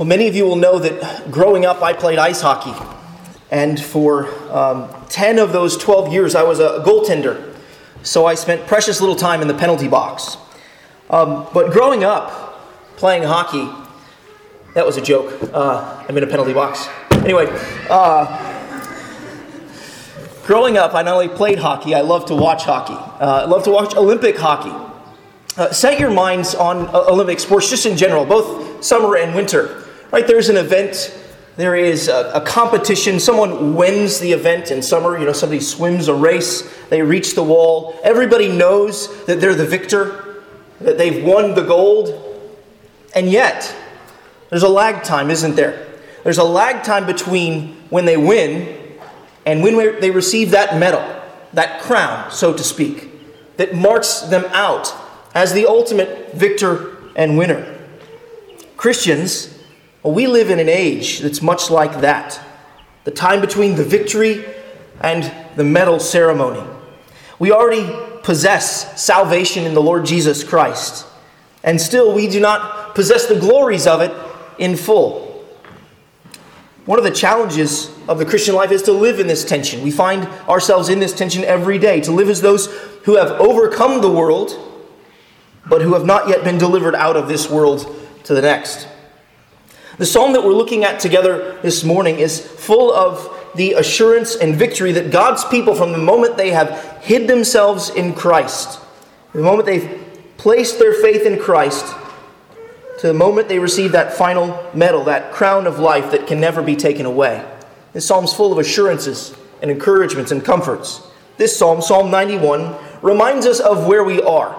Well, many of you will know that growing up, I played ice hockey. And for um, 10 of those 12 years, I was a goaltender. So I spent precious little time in the penalty box. Um, but growing up, playing hockey, that was a joke. Uh, I'm in a penalty box. Anyway, uh, growing up, I not only played hockey, I love to watch hockey. Uh, I love to watch Olympic hockey. Uh, set your minds on uh, Olympic sports just in general, both summer and winter. Right? There's an event, there is a, a, competition. Someone wins the event in summer. You know, somebody swims a race, they reach the wall. Everybody knows that they're the victor, that they've won the gold. And yet, there's a lag time, isn't there? There's a lag time between when they win and when they receive that medal, that crown, so to speak, that marks them out as the ultimate victor and winner. Christians well, we live in an age that's much like that the time between the victory and the medal ceremony. We already possess salvation in the Lord Jesus Christ, and still we do not possess the glories of it in full. One of the challenges of the Christian life is to live in this tension. We find ourselves in this tension every day, to live as those who have overcome the world, but who have not yet been delivered out of this world to the next. The psalm that we're looking at together this morning is full of the assurance and victory that God's people, from the moment they have hid themselves in Christ, the moment they've placed their faith in Christ, to the moment they receive that final medal, that crown of life that can never be taken away. This psalm's full of assurances and encouragements and comforts. This psalm, Psalm 91, reminds us of where we are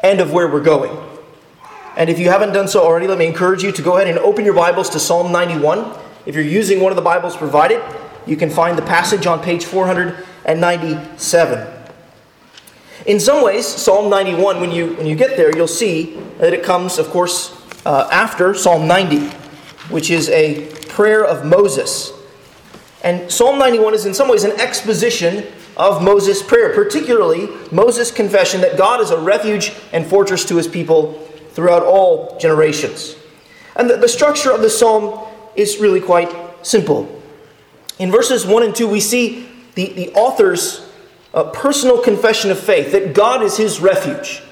and of where we're going. And if you haven't done so already, let me encourage you to go ahead and open your Bibles to Psalm 91. If you're using one of the Bibles provided, you can find the passage on page 497. In some ways, Psalm 91, when you, when you get there, you'll see that it comes, of course, uh, after Psalm 90, which is a prayer of Moses. And Psalm 91 is in some ways an exposition of Moses' prayer, particularly Moses' confession that God is a refuge and fortress to his people throughout all generations. And the, the structure of the psalm is really quite simple. In verses 1 and 2, we see the, the author's uh, personal confession of faith that God is his refuge.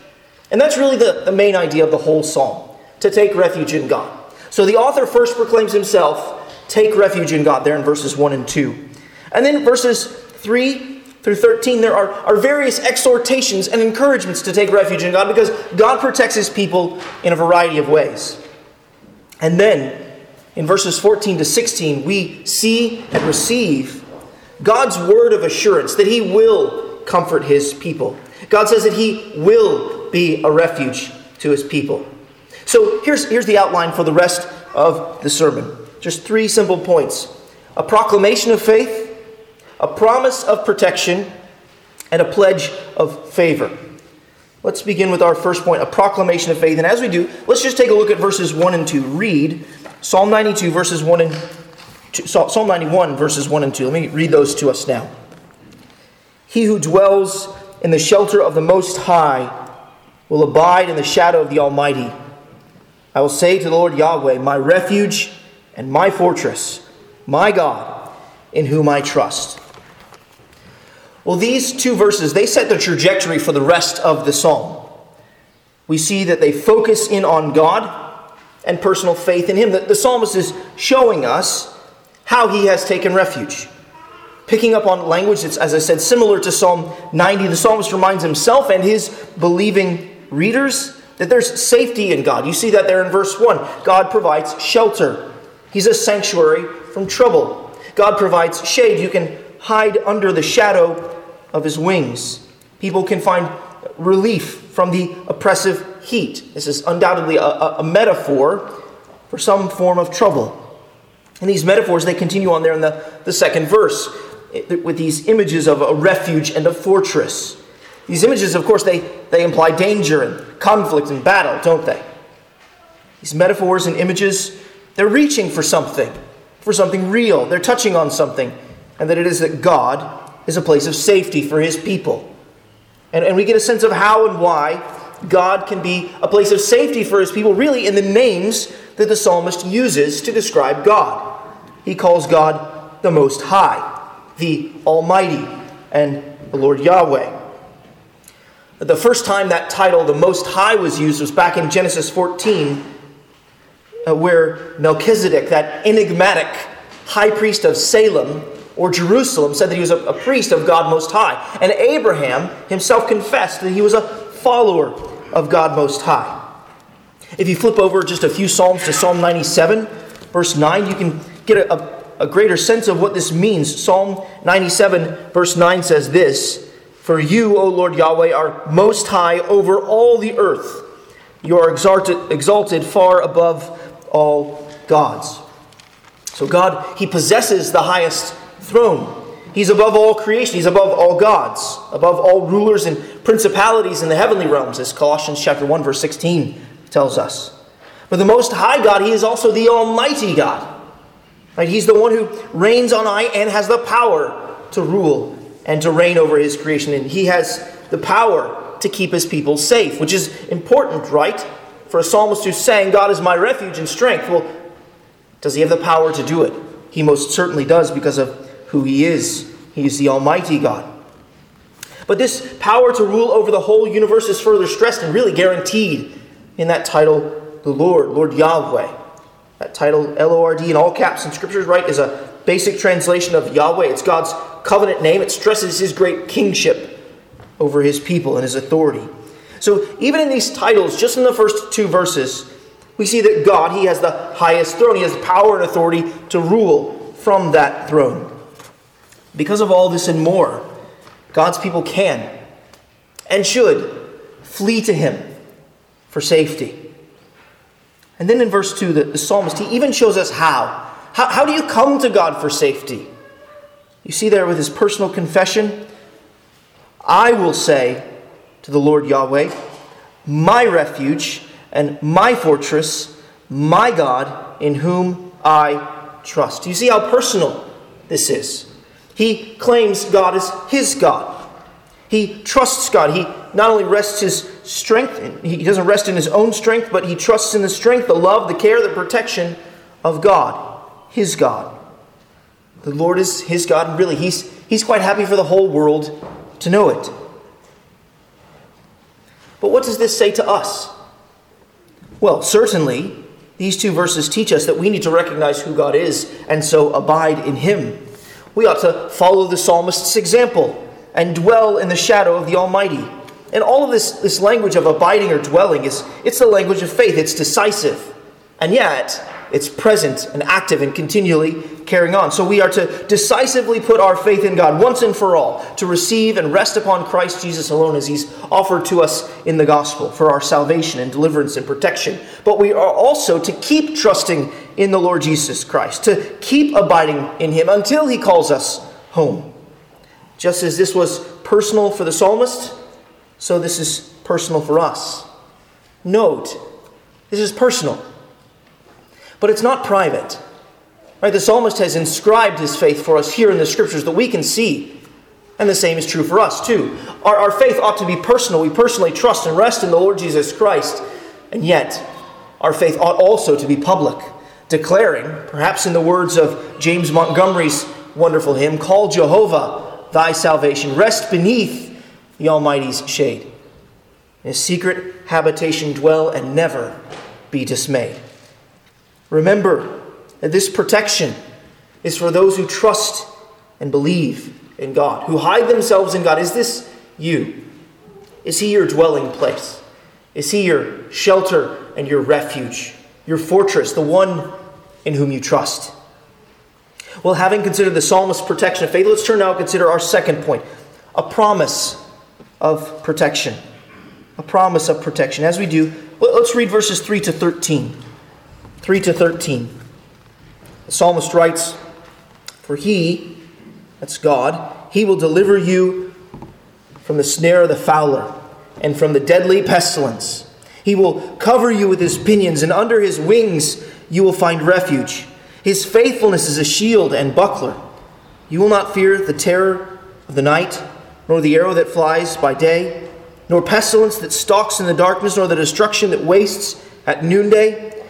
And that's really the, the main idea of the whole psalm to take refuge in God. So the author first proclaims himself, take refuge in God, there in verses 1 and 2. And then verses 3 through 13, there are, are various exhortations and encouragements to take refuge in God because God protects his people in a variety of ways. And then, in verses 14 to 16, we see and receive God's word of assurance that he will comfort his people. God says that he will be a refuge to his people. So here's, here's the outline for the rest of the sermon. Just three simple points a proclamation of faith a promise of protection, and a pledge of favor. Let's begin with our first point, a proclamation of faith. And as we do, let's just take a look at verses 1 and 2. Read Psalm 92, verses 1 and 2, Psalm 91, verses 1 and 2. Let me read those to us now. He who dwells in the shelter of the Most High will abide in the shadow of the Almighty. I will say to the Lord Yahweh, my refuge and my fortress, my God, in whom I trust. Well, these two verses, they set the trajectory for the rest of the psalm. We see that they focus in on God and personal faith in Him. The, the psalmist is showing us how he has taken refuge. Picking up on language that's, as I said, similar to Psalm 90, the psalmist reminds himself and his believing readers that there's safety in God. You see that there in verse 1. God provides shelter, He's a sanctuary from trouble. God provides shade. You can hide under the shadow of his wings. People can find relief from the oppressive heat. This is undoubtedly a, a, metaphor for some form of trouble. And these metaphors, they continue on there in the, the second verse eh, with these images of a refuge and a fortress. These images, of course, they, they imply danger and conflict and battle, don't they? These metaphors and images, they're reaching for something, for something real. They're touching on something and that it is that God is a place of safety for his people. And, and we get a sense of how and why God can be a place of safety for his people, really, in the names that the psalmist uses to describe God. He calls God the Most High, the Almighty, and the Lord Yahweh. The first time that title, the Most High, was used was back in Genesis 14, uh, where Melchizedek, that enigmatic high priest of Salem or Jerusalem, said that he was a, a priest of God Most High. And Abraham himself confessed that he was a follower of God Most High. If you flip over just a few Psalms to Psalm 97, verse 9, you can get a, a, a greater sense of what this means. Psalm 97, verse 9 says this for you, O Lord Yahweh, are most high over all the earth. You are exalted, exalted far above all gods. So, God, He possesses the highest throne. He's above all creation. He's above all gods, above all rulers and principalities in the heavenly realms, as Colossians chapter 1, verse 16 tells us. But the Most High God, He is also the Almighty God. Right? He's the one who reigns on high and has the power to rule and to reign over his creation. And he has the power to keep his people safe, which is important, right? For a psalmist who's saying, God is my refuge and strength. Well, does he have the power to do it? He most certainly does because of who he is. He is the Almighty God. But this power to rule over the whole universe is further stressed and really guaranteed in that title, the Lord, Lord Yahweh. That title, L O R D, in all caps in scriptures, right, is a basic translation of Yahweh. It's God's covenant name. It stresses his great kingship over his people and his authority. So, even in these titles, just in the first two verses, we see that God, he has the highest throne. He has power and authority to rule from that throne. Because of all this and more, God's people can and should flee to him for safety. And then in verse 2, the, the psalmist, he even shows us how. how. How do you come to God for safety? You see there with his personal confession I will say to the Lord Yahweh, my refuge and my fortress, my God, in whom I trust. You see how personal this is. He claims God is his God. He trusts God. He not only rests his strength, he doesn't rest in his own strength, but he trusts in the strength, the love, the care, the protection of God, his God. The Lord is his God, and really, he's, he's quite happy for the whole world to know it. But what does this say to us? Well, certainly, these two verses teach us that we need to recognize who God is and so abide in him. We ought to follow the psalmist's example and dwell in the shadow of the Almighty. And all of this, this language of abiding or dwelling is it's the language of faith. It's decisive. And yet, it's present and active and continually carrying on. So we are to decisively put our faith in God once and for all, to receive and rest upon Christ Jesus alone as He's offered to us in the gospel for our salvation and deliverance and protection. But we are also to keep trusting in the Lord Jesus Christ, to keep abiding in Him until He calls us home. Just as this was personal for the psalmist, so this is personal for us. Note, this is personal. But it's not private. Right? The psalmist has inscribed his faith for us here in the scriptures that we can see. And the same is true for us, too. Our, our faith ought to be personal. We personally trust and rest in the Lord Jesus Christ. And yet, our faith ought also to be public, declaring, perhaps in the words of James Montgomery's wonderful hymn, Call Jehovah thy salvation. Rest beneath the Almighty's shade. In his secret habitation dwell and never be dismayed. Remember that this protection is for those who trust and believe in God, who hide themselves in God. Is this you? Is He your dwelling place? Is He your shelter and your refuge, your fortress, the one in whom you trust? Well, having considered the psalmist's protection of faith, let's turn now and consider our second point a promise of protection. A promise of protection. As we do, let's read verses 3 to 13. 3 to 13. The psalmist writes, For he, that's God, he will deliver you from the snare of the fowler and from the deadly pestilence. He will cover you with his pinions, and under his wings you will find refuge. His faithfulness is a shield and buckler. You will not fear the terror of the night, nor the arrow that flies by day, nor pestilence that stalks in the darkness, nor the destruction that wastes at noonday.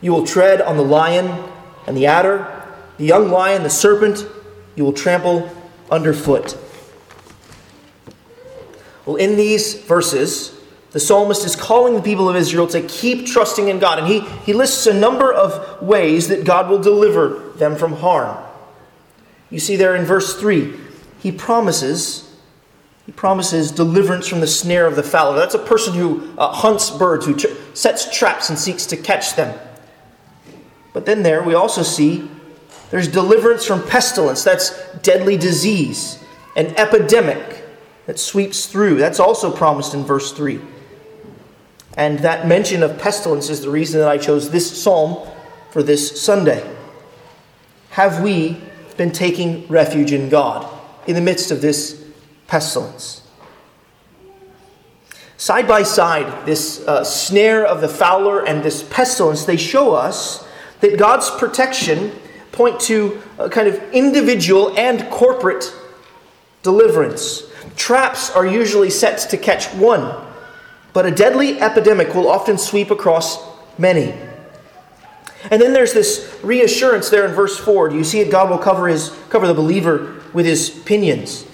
You will tread on the lion and the adder, the young lion, the serpent, you will trample underfoot. Well, in these verses, the psalmist is calling the people of Israel to keep trusting in God. And he, he lists a number of ways that God will deliver them from harm. You see there in verse 3, he promises he promises deliverance from the snare of the fowler. That's a person who uh, hunts birds, who sets traps and seeks to catch them. But then there we also see there's deliverance from pestilence. That's deadly disease, an epidemic that sweeps through. That's also promised in verse 3. And that mention of pestilence is the reason that I chose this psalm for this Sunday. Have we been taking refuge in God in the midst of this pestilence? Side by side, this uh, snare of the fowler and this pestilence, they show us that God's protection point to a kind of individual and corporate deliverance. Traps are usually set to catch one, but a deadly epidemic will often sweep across many. And then there's this reassurance there in verse 4. Do you see it? God will cover, his, cover the believer with his pinions.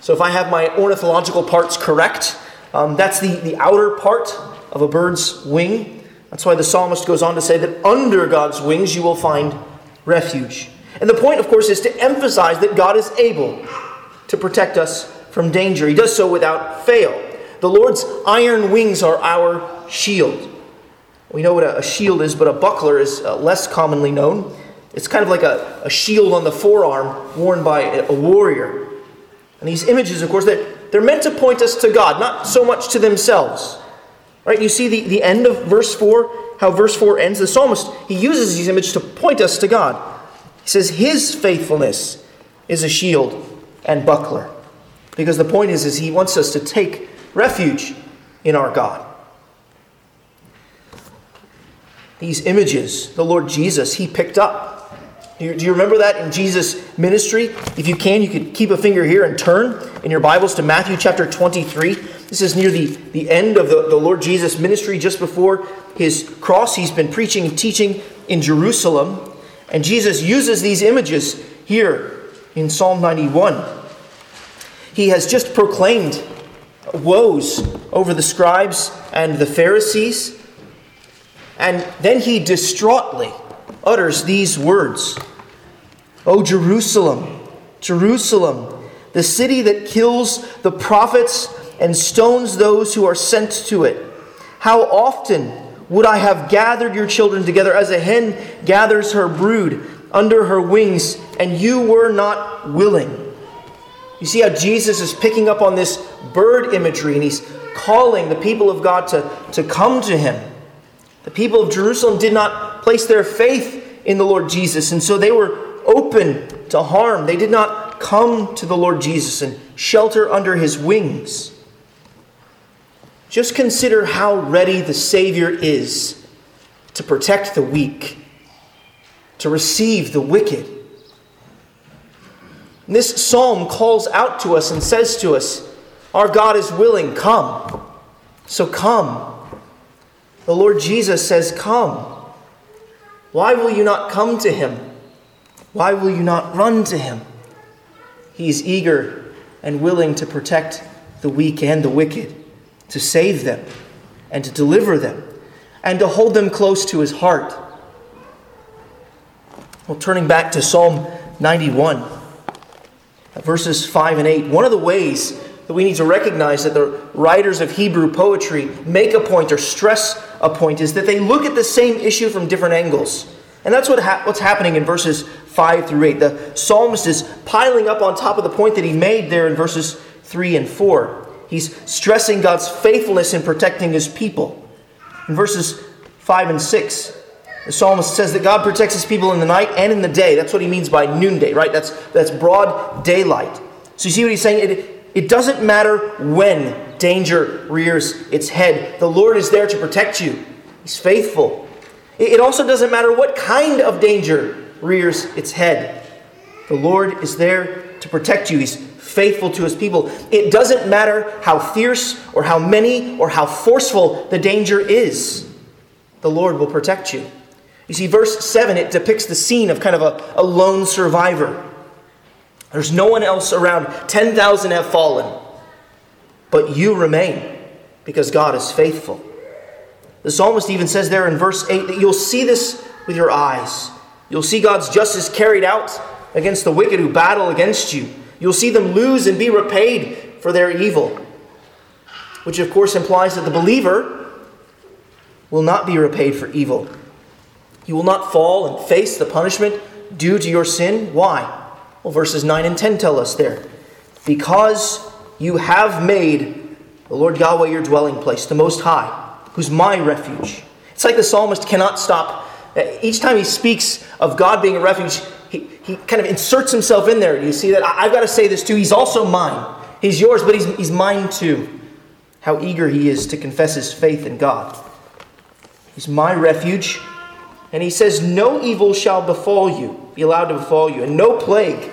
So if I have my ornithological parts correct, um, that's the, the outer part of a bird's wing. That's why the psalmist goes on to say that under God's wings you will find refuge. And the point, of course, is to emphasize that God is able to protect us from danger. He does so without fail. The Lord's iron wings are our shield. We know what a, shield is, but a buckler is uh, less commonly known. It's kind of like a, a shield on the forearm worn by a, warrior. And these images, of course, they're, they're meant to point us to God, not so much to themselves. Right? You see the, the end of verse 4, how verse 4 ends. The psalmist, he uses these images to point us to God. He says his faithfulness is a shield and buckler. Because the point is, is he wants us to take refuge in our God. these images the Lord Jesus he picked up. Do you, do you, remember that in Jesus' ministry? If you can, you could keep a finger here and turn in your Bibles to Matthew chapter 23. This is near the, the end of the, the Lord Jesus' ministry, just before his cross. He's been preaching and teaching in Jerusalem. And Jesus uses these images here in Psalm 91. He has just proclaimed woes over the scribes and the Pharisees. And then he distraughtly utters these words O Jerusalem, Jerusalem, the city that kills the prophets and stones those who are sent to it. How often would I have gathered your children together as a hen gathers her brood under her wings, and you were not willing? You see how Jesus is picking up on this bird imagery and he's calling the people of God to, to come to him. The people of Jerusalem did not place their faith in the Lord Jesus, and so they were open to harm. They did not come to the Lord Jesus and shelter under his wings. Just consider how ready the Savior is to protect the weak, to receive the wicked. This psalm calls out to us and says to us, Our God is willing, come. So come. The Lord Jesus says, Come. Why will you not come to him? Why will you not run to him? He is eager and willing to protect the weak and the wicked, to save them and to deliver them, and to hold them close to his heart. Well, turning back to Psalm 91, verses 5 and 8, one of the ways that we need to recognize that the writers of Hebrew poetry make a point or stress a point is that they look at the same issue from different angles. And that's what ha- what's happening in verses 5 through 8. The psalmist is piling up on top of the point that he made there in verses 3 and 4. He's stressing God's faithfulness in protecting his people. In verses 5 and 6, The psalmist says that God protects his people in the night and in the day. That's what he means by noonday, right? That's, that's broad daylight. So you see what he's saying? It, it doesn't matter when danger rears its head, the Lord is there to protect you. He's faithful. It, it also doesn't matter what kind of danger rears its head, the Lord is there to protect you. He's faithful to his people. It doesn't matter how fierce or how many or how forceful the danger is, the Lord will protect you. You see, verse 7, it depicts the scene of kind of a, a lone survivor. There's no one else around. 10,000 have fallen, but you remain because God is faithful. The psalmist even says there in verse 8 that you'll see this with your eyes. You'll see God's justice carried out against the wicked who battle against you. You'll see them lose and be repaid for their evil. Which, of course, implies that the believer will not be repaid for evil. You will not fall and face the punishment due to your sin. Why? Well, verses 9 and 10 tell us there. Because you have made the Lord Yahweh your dwelling place, the Most High, who's my refuge. It's like the psalmist cannot stop. Each time he speaks of God being a refuge, he, he kind of inserts himself in there. You see that? I've got to say this too. He's also mine. He's yours, but he's, he's mine too. How eager he is to confess his faith in God. He's my refuge. And he says, No evil shall befall you, be allowed to befall you, and no plague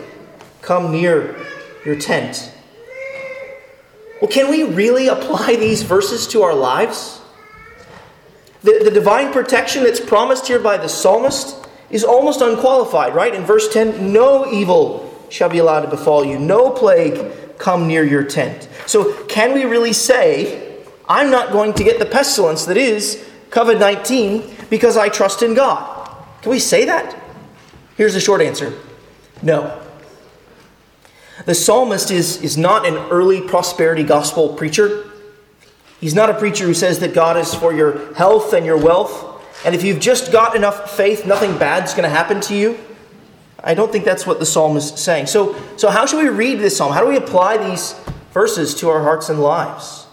come near your tent. Well, can we really apply these verses to our lives? The, the divine protection that's promised here by the psalmist is almost unqualified, right? In verse 10, no evil shall be allowed to befall you, no plague come near your tent. So, can we really say, I'm not going to get the pestilence that is COVID 19 because I trust in God? Can we say that? Here's the short answer no. The psalmist is, is not an early prosperity gospel preacher. He's not a preacher who says that God is for your health and your wealth. And if you've just got enough faith, nothing bad's going to happen to you. I don't think that's what the psalm is saying. So, so how should we read this psalm? How do we apply these verses to our hearts and lives?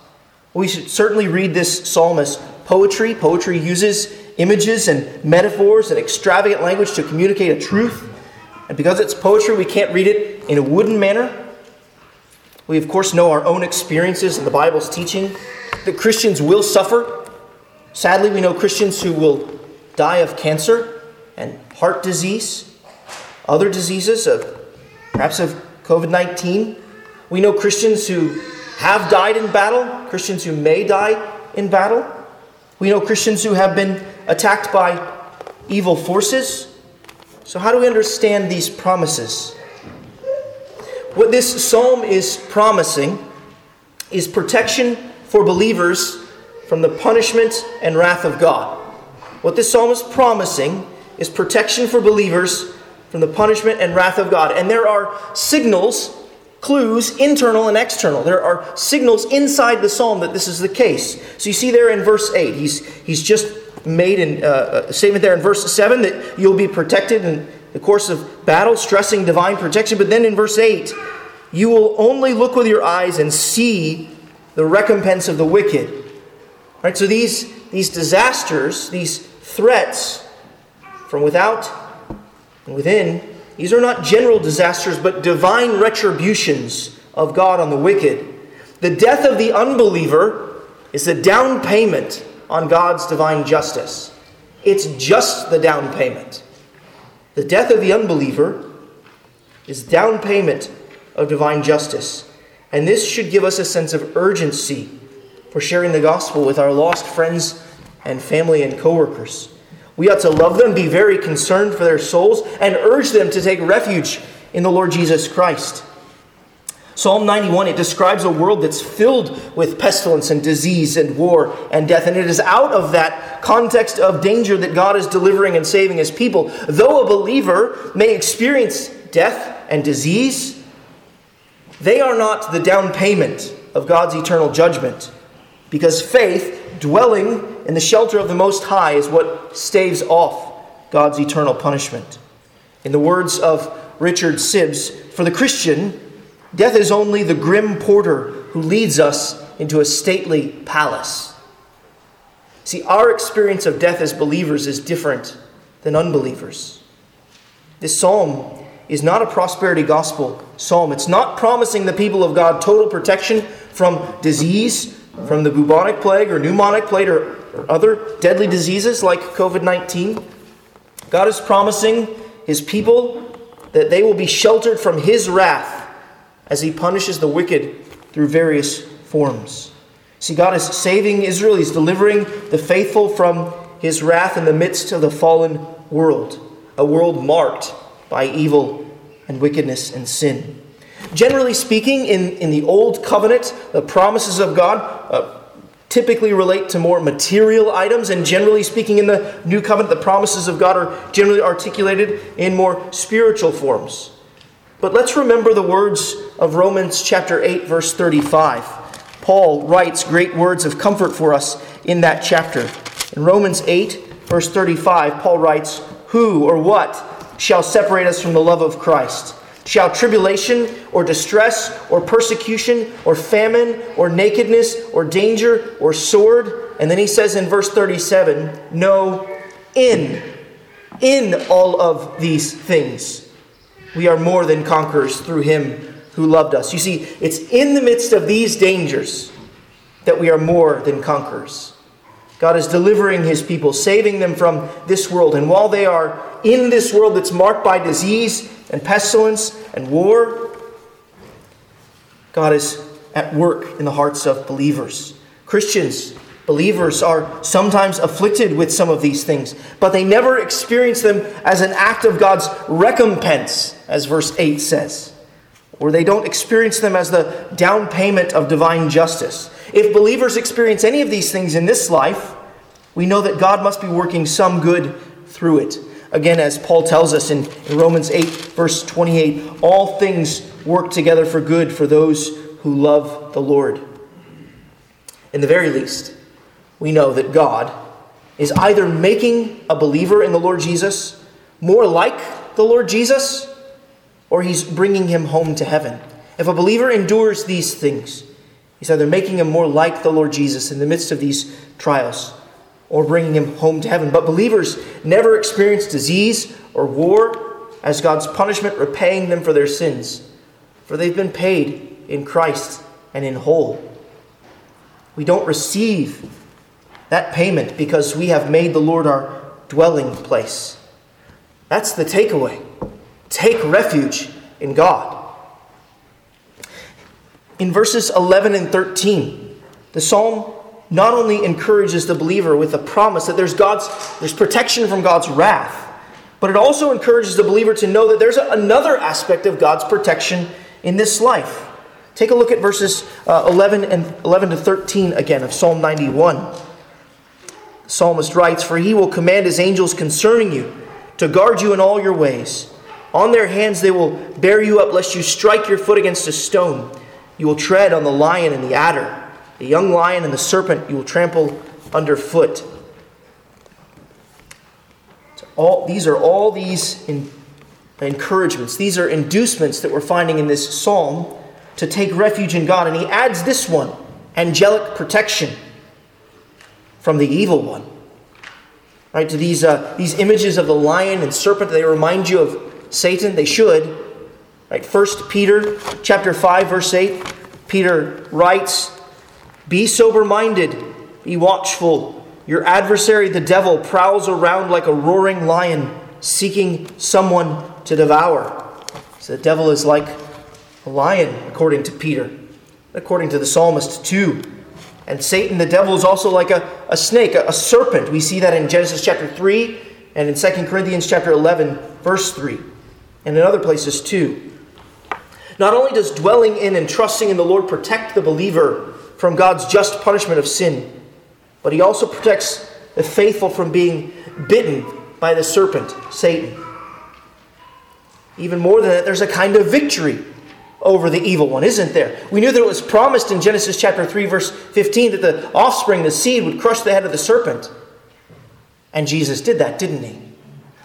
We should certainly read this psalm as poetry. Poetry uses images and metaphors and extravagant language to communicate a truth. And because it's poetry, we can't read it in a wooden manner. We, of course, know our own experiences and the Bible's teaching that Christians will suffer. Sadly, we know Christians who will die of cancer and heart disease, other diseases, of perhaps of COVID 19. We know Christians who have died in battle, Christians who may die in battle. We know Christians who have been attacked by evil forces. So, how do we understand these promises? What this psalm is promising is protection for believers from the punishment and wrath of God. What this psalm is promising is protection for believers from the punishment and wrath of God. And there are signals, clues, internal and external. There are signals inside the psalm that this is the case. So you see there in verse 8, he's, he's just made in, uh, a statement there in verse 7 that you'll be protected in the course of battle, stressing divine protection. But then in verse 8, you will only look with your eyes and see the recompense of the wicked. Right? So these, these disasters, these threats from without and within, these are not general disasters, but divine retributions of God on the wicked. The death of the unbeliever is the down payment on God's divine justice. It's just the down payment. The death of the unbeliever is down payment of divine justice. And this should give us a sense of urgency for sharing the gospel with our lost friends and family and coworkers. We ought to love them, be very concerned for their souls, and urge them to take refuge in the Lord Jesus Christ. Psalm 91, it describes a world that's filled with pestilence and disease and war and death. And it is out of that context of danger that God is delivering and saving his people. Though a believer may experience death and disease, they are not the down payment of God's eternal judgment. Because faith, dwelling in the shelter of the Most High, is what staves off God's eternal punishment. In the words of Richard Sibbes, for the Christian, Death is only the grim porter who leads us into a stately palace. See, our experience of death as believers is different than unbelievers. This psalm is not a prosperity gospel psalm. It's not promising the people of God total protection from disease, from the bubonic plague or pneumonic plague or, or other deadly diseases like COVID 19. God is promising his people that they will be sheltered from his wrath as he punishes the wicked through various forms. See, God is saving Israel, he's delivering the faithful from his wrath in the midst of the fallen world, a world marked by evil and wickedness and sin. Generally speaking, in, in the Old Covenant, the promises of God uh, typically relate to more material items, and generally speaking, in the New Covenant, the promises of God are generally articulated in more spiritual forms. But let's remember the words of Romans chapter 8, verse 35. Paul writes great words of comfort for us in that chapter. In Romans 8, verse 35, Paul writes, Who or what shall separate us from the love of Christ? Shall tribulation or distress or persecution or famine or nakedness or danger or sword? And then he says in verse 37 No, in, in all of these things, we are more than conquerors through him who loved us. You see, it's in the midst of these dangers that we are more than conquerors. God is delivering his people, saving them from this world. And while they are in this world that's marked by disease and pestilence and war, God is at work in the hearts of believers. Christians, believers, are sometimes afflicted with some of these things, but they never experience them as an act of God's recompense, as verse 8 says, or they don't experience them as the down payment of divine justice. If believers experience any of these things in this life, we know that God must be working some good through it. Again, as Paul tells us in, Romans 8, verse 28, all things work together for good for those who love the Lord. In the very least, we know that God is either making a believer in the Lord Jesus more like the Lord Jesus, or he's bringing him home to heaven. If a believer endures these things, He's either making him more like the Lord Jesus in the midst of these trials or bringing him home to heaven. But believers never experience disease or war as God's punishment repaying them for their sins, for they've been paid in Christ and in whole. We don't receive that payment because we have made the Lord our dwelling place. That's the takeaway. Take refuge in God. In verses 11 and 13, the psalm not only encourages the believer with the promise that there's God's there's protection from God's wrath, but it also encourages the believer to know that there's another aspect of God's protection in this life. Take a look at verses uh, 11 and 11 to 13 again of Psalm 91. The psalmist writes, "For he will command his angels concerning you to guard you in all your ways. On their hands they will bear you up lest you strike your foot against a stone." You will tread on the lion and the adder, the young lion and the serpent you will trample underfoot. All, these are all these in, encouragements, these are inducements that we're finding in this psalm to take refuge in God. And he adds this one angelic protection from the evil one. Right, to these, uh, these images of the lion and serpent, they remind you of Satan. They should. Right? 1 Peter chapter 5 verse 8, Peter writes, "Be sober-minded, be watchful. Your adversary the devil prowls around like a roaring lion, seeking someone to devour." So the devil is like a lion according to Peter, according to the psalmist too. And Satan, the devil, is also like a, a snake, a, a serpent. We see that in Genesis chapter 3 and in 2 Corinthians chapter 11, verse 3, and in other places too. Not only does dwelling in and trusting in the Lord protect the believer from God's just punishment of sin, but he also protects the faithful from being bitten by the serpent, Satan. Even more than that, there's a kind of victory over the evil one, isn't there? We knew that it was promised in Genesis chapter 3, verse 15, that the offspring, the seed, would crush the head of the serpent. And Jesus did that, didn't he?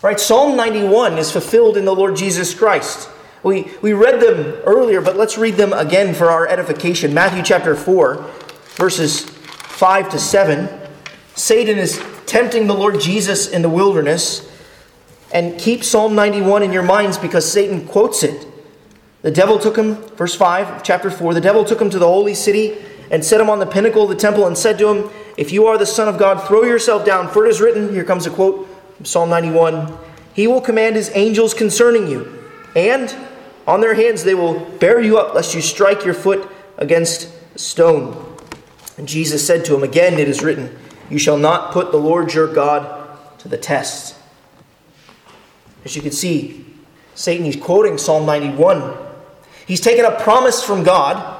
Right? Psalm 91 is fulfilled in the Lord Jesus Christ. We, we read them earlier, but let's read them again for our edification. Matthew chapter 4, verses 5 to 7. Satan is tempting the Lord Jesus in the wilderness And keep Psalm 91 in your minds because Satan quotes it. The devil took him, verse 5, chapter 4, the devil took him to the holy city and set him on the pinnacle of the temple and said to him, If you are the Son of God, throw yourself down, for it is written, here comes a quote from Psalm 91, He will command His angels concerning you, and on their hands they will bear you up, lest you strike your foot against a stone. And Jesus said to him, Again it is written, You shall not put the Lord your God to the test. As you can see, Satan, he's quoting Psalm 91. He's taken a promise from God,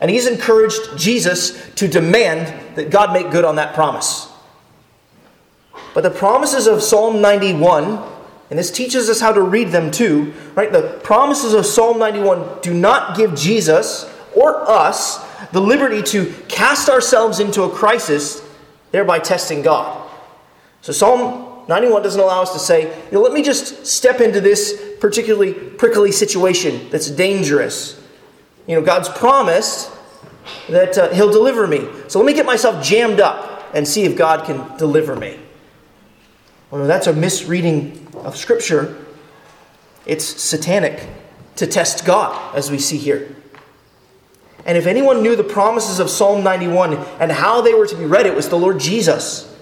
and he's encouraged Jesus to demand that God make good on that promise. But the promises of Psalm 91, and this teaches us how to read them too, right? The promises of Psalm 91 do not give Jesus or us the liberty to cast ourselves into a crisis, thereby testing God. So Psalm 91 doesn't allow us to say, you know, let me just step into this particularly prickly situation that's dangerous. You know, God's promised that uh, He'll deliver me. So let me get myself jammed up and see if God can deliver me. Well, that's a misreading of Scripture. It's satanic to test God, as we see here. And if anyone knew the promises of Psalm 91 and how they were to be read, it was the Lord Jesus.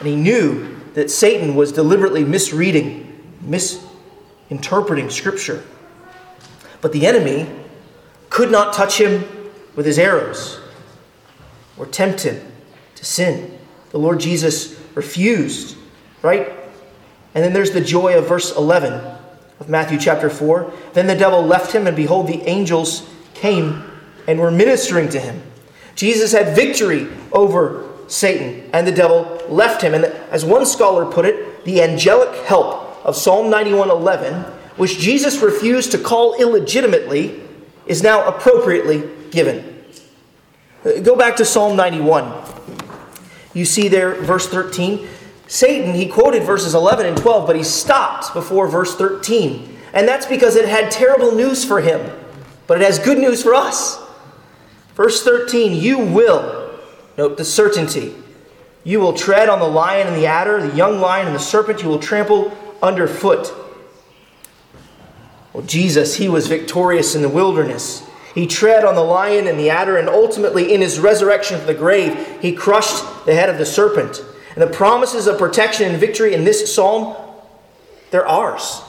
And he knew that Satan was deliberately misreading, misinterpreting Scripture. But the enemy could not touch him with his arrows or tempt him to sin. The Lord Jesus refused, right? And then there's the joy of verse 11 of Matthew chapter 4. Then the devil left him, and behold, the angels came and were ministering to him. Jesus had victory over Satan, and the devil left him. And as one scholar put it, the angelic help of Psalm 91:11, which Jesus refused to call illegitimately, is now appropriately given. Go back to Psalm 91. You see there, verse 13. Satan, he quoted verses 11 and 12, but he stopped before verse 13. And that's because it had terrible news for him, but it has good news for us. Verse 13, you will, note the certainty, you will tread on the lion and the adder, the young lion and the serpent, you will trample underfoot. Well, Jesus, he was victorious in the wilderness. He tread on the lion and the adder, and ultimately, in his resurrection from the grave, he crushed the head of the serpent. And the promises of protection and victory in this psalm, they're ours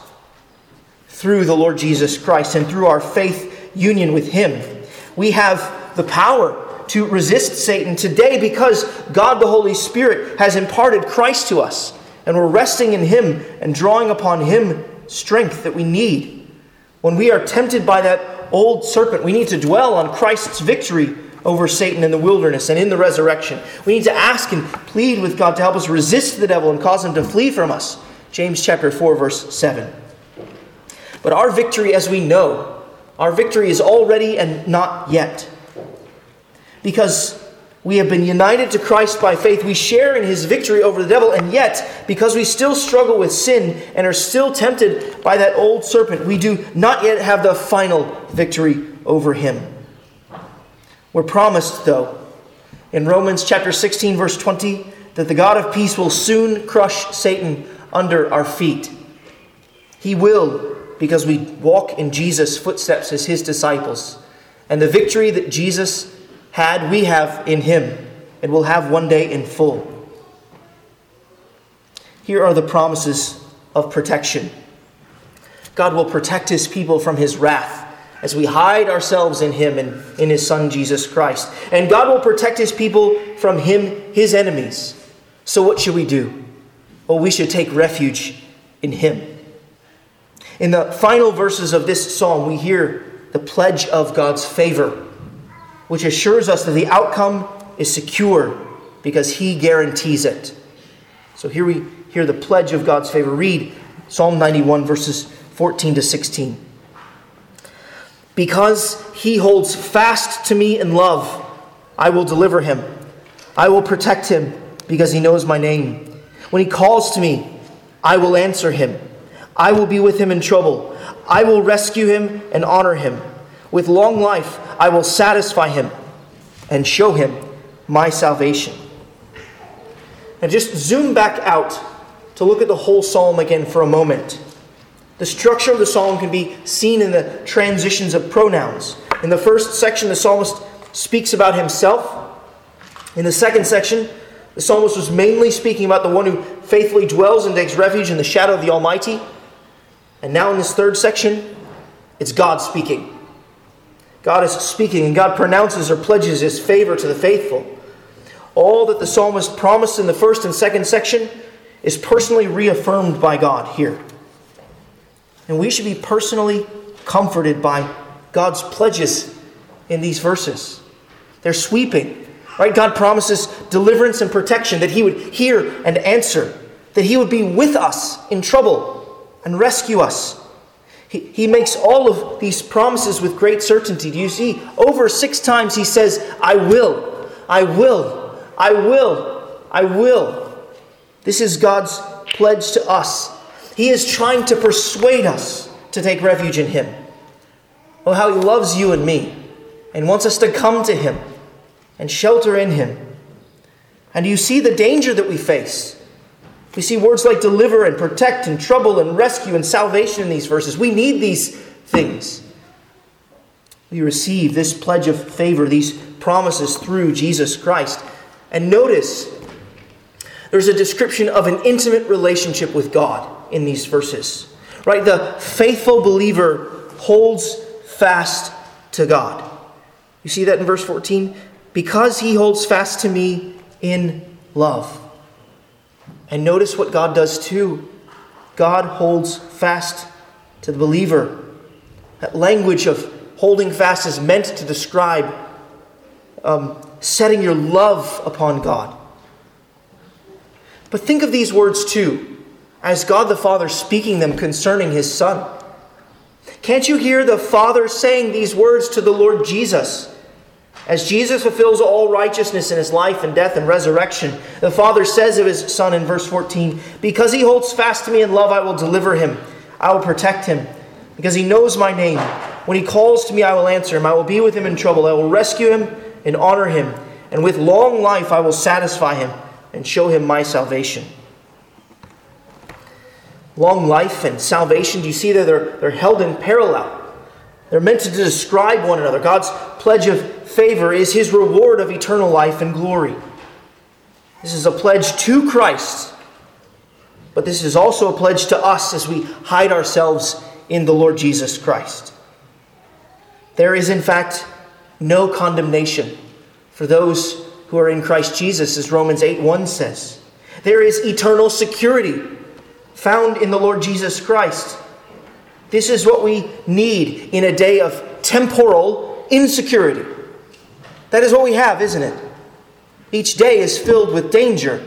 through the Lord Jesus Christ and through our faith union with him. We have the power to resist Satan today because God the Holy Spirit has imparted Christ to us. And we're resting in Him and drawing upon Him strength that we need. When we are tempted by that old serpent, we need to dwell on Christ's victory over Satan in the wilderness and in the resurrection. We need to ask and plead with God to help us resist the devil and cause him to flee from us. James chapter 4 verse 7. But our victory as we know, our victory is already and not yet because we have been united to Christ by faith. We share in his victory over the devil, and yet, because we still struggle with sin and are still tempted by that old serpent, we do not yet have the final victory over him. We're promised, though, in Romans chapter 16, verse 20, that the God of peace will soon crush Satan under our feet. He will, because we walk in Jesus' footsteps as his disciples. And the victory that Jesus had, we have in him, and will have one day in full. Here are the promises of protection God will protect his people from his wrath as we hide ourselves in him and in his son Jesus Christ. And God will protect his people from him, his enemies. So, what should we do? Well, we should take refuge in him. In the final verses of this psalm, we hear the pledge of God's favor which assures us that the outcome is secure because he guarantees it. So here we hear the pledge of God's favor. Read Psalm 91, verses 14 to 16. Because he holds fast to me in love, I will deliver him. I will protect him because he knows my name. When he calls to me, I will answer him. I will be with him in trouble. I will rescue him and honor him. With long life, I will satisfy him and show him my salvation. And just zoom back out to look at the whole psalm again for a moment. The structure of the psalm can be seen in the transitions of pronouns. In the first section, the psalmist speaks about himself. In the second section, the psalmist was mainly speaking about the one who faithfully dwells and takes refuge in the shadow of the Almighty. And now in this third section, it's God speaking. God is speaking, and God pronounces or pledges his favor to the faithful. All that the psalmist promised in the first and second section is personally reaffirmed by God here. And we should be personally comforted by God's pledges in these verses. They're sweeping. Right? God promises deliverance and protection, that He would hear and answer, that He would be with us in trouble and rescue us. He, he makes all of these promises with great certainty. Do you see? Over six times He says, I will, I will, I will, I will. This is God's pledge to us he is trying to persuade us to take refuge in Him. Oh, how He loves you and me and wants us to come to Him and shelter in Him. And you see the danger that we face. We see words like deliver and protect and trouble and rescue and salvation in these verses. We need these things. We receive this pledge of favor, these promises through Jesus Christ. And notice there's a description of an intimate relationship with God in these verses. Right? The faithful believer holds fast to God. You see that in verse 14? Because he holds fast to me in love. And notice what God does too. God holds fast to the believer. That language of holding fast is meant to describe um, setting your love upon God. But think of these words too as God the Father speaking them concerning his Son. Can't you hear the Father saying these words to the Lord Jesus? As Jesus fulfills all righteousness in his life and death and resurrection, the Father says of his Son in verse 14, Because he holds fast to me in love, I will deliver him. I will protect him. Because he knows my name. When he calls to me, I will answer him. I will be with him in trouble. I will rescue him and honor him. And with long life, I will satisfy him and show him my salvation long life and salvation, do you see that they're, they're held in parallel? They're meant to describe one another. God's pledge of favor is his reward of eternal life and glory. This is a pledge to Christ, but this is also a pledge to us as we hide ourselves in the Lord Jesus Christ. There is, in fact, no condemnation for those who are in Christ Jesus, as Romans 8 1 says. There is eternal security found in the Lord Jesus Christ. This is what we need in a day of temporal insecurity. That is what we have, isn't it? Each day is filled with danger,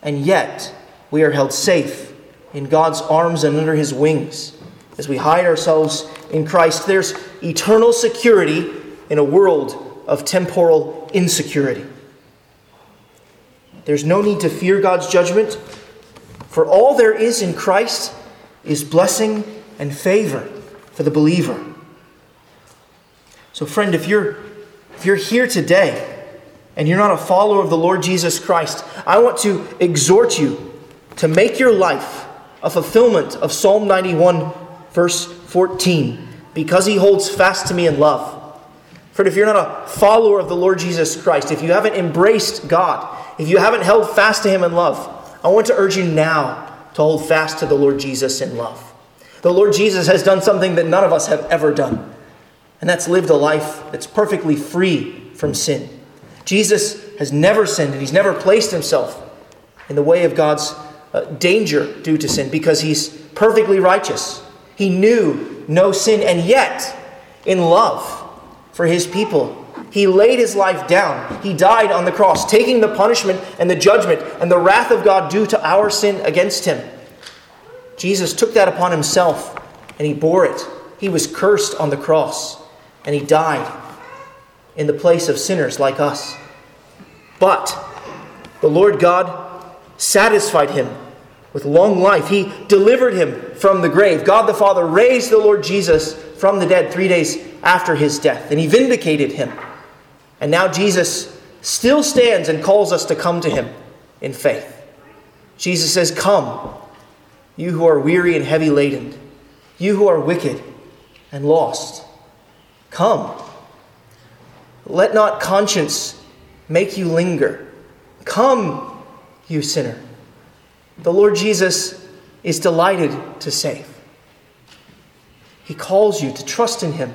and yet we are held safe in God's arms and under His wings. As we hide ourselves in Christ, there's eternal security in a world of temporal insecurity. There's no need to fear God's judgment for all there is in Christ is blessing and favor for the believer. So, friend, if you're, if you're here today and you're not a follower of the Lord Jesus Christ, I want to exhort you to make your life a fulfillment of Psalm 91, verse 14, because he holds fast to me in love. Friend, if you're not a follower of the Lord Jesus Christ, if you haven't embraced God, if you haven't held fast to him in love, I want to urge you now to hold fast to the Lord Jesus in love. The Lord Jesus has done something that none of us have ever done, and that's lived a life that's perfectly free from sin. Jesus has never sinned, and he's never placed himself in the way of God's uh, danger due to sin because he's perfectly righteous. He knew no sin, and yet, in love for his people, he laid his life down. He died on the cross, taking the punishment and the judgment and the wrath of God due to our sin against him. Jesus took that upon himself and he bore it. He was cursed on the cross and he died in the place of sinners like us. But the Lord God satisfied him with long life. He delivered him from the grave. God the Father raised the Lord Jesus from the dead three days after his death, and he vindicated him. And now Jesus still stands and calls us to come to him in faith. Jesus says, Come, you who are weary and heavy laden, you who are wicked and lost. Come. Let not conscience make you linger. Come, you sinner. The Lord Jesus is delighted to save. He calls you to trust in Him,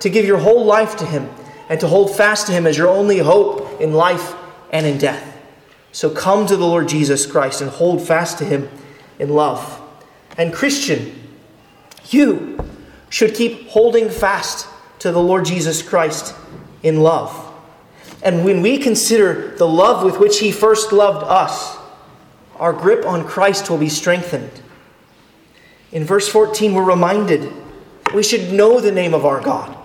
to give your whole life to Him, and to hold fast to Him as your only hope in life and in death. So come to the Lord Jesus Christ and hold fast to Him in love. And Christian, you should keep holding fast to the Lord Jesus Christ in love. And when we consider the love with which He first loved us, our grip on Christ will be strengthened. In verse 14, we're reminded we should know the name of our God.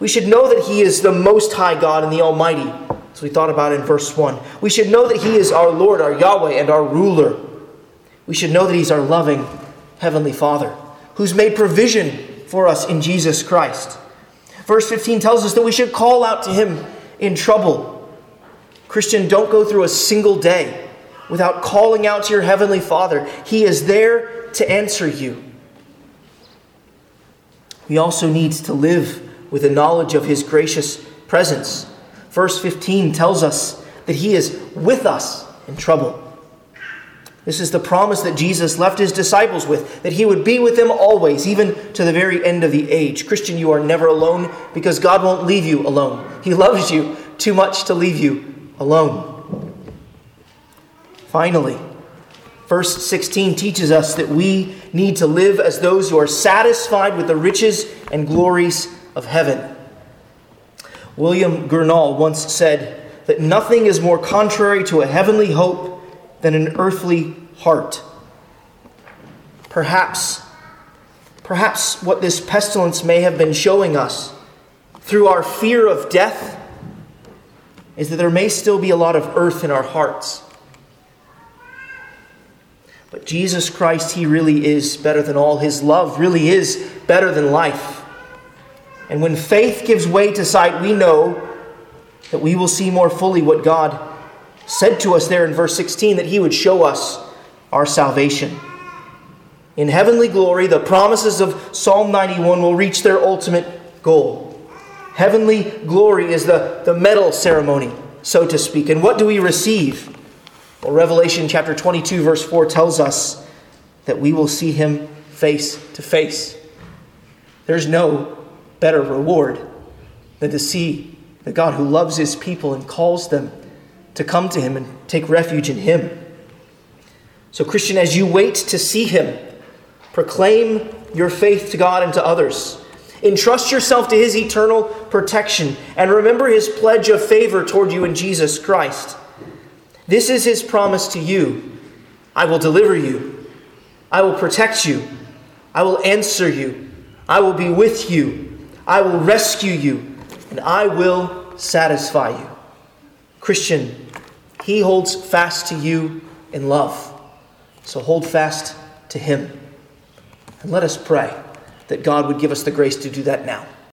We should know that He is the Most High God and the Almighty, as we thought about in verse 1. We should know that He is our Lord, our Yahweh, and our ruler. We should know that He's our loving Heavenly Father, who's made provision for us in Jesus Christ. Verse 15 tells us that we should call out to Him in trouble. Christian, don't go through a single day without calling out to your Heavenly Father. He is there to answer you. We also need to live with the knowledge of His gracious presence. Verse 15 tells us that He is with us in trouble. This is the promise that Jesus left his disciples with, that he would be with them always, even to the very end of the age. Christian, you are never alone because God won't leave you alone. He loves you too much to leave you alone. Finally, verse 16 teaches us that we need to live as those who are satisfied with the riches and glories of heaven. William Gurnall once said that nothing is more contrary to a heavenly hope than an earthly heart. Perhaps, perhaps what this pestilence may have been showing us through our fear of death is that there may still be a lot of earth in our hearts. But Jesus Christ, He really is better than all. His love really is better than life. And when faith gives way to sight, we know that we will see more fully what God said to us there in verse 16 that he would show us our salvation. In heavenly glory, the promises of Psalm 91 will reach their ultimate goal. Heavenly glory is the, the medal ceremony, so to speak. And what do we receive? Well, Revelation chapter 22, verse 4 tells us that we will see him face to face. There's no better reward than to see the God who loves his people and calls them to come to Him and take refuge in Him. So, Christian, as you wait to see Him, proclaim your faith to God and to others. Entrust yourself to His eternal protection and remember His pledge of favor toward you in Jesus Christ. This is His promise to you I will deliver you, I will protect you, I will answer you, I will be with you, I will rescue you, and I will satisfy you. Christian, he holds fast to you in love. So hold fast to Him. And let us pray that God would give us the grace to do that now.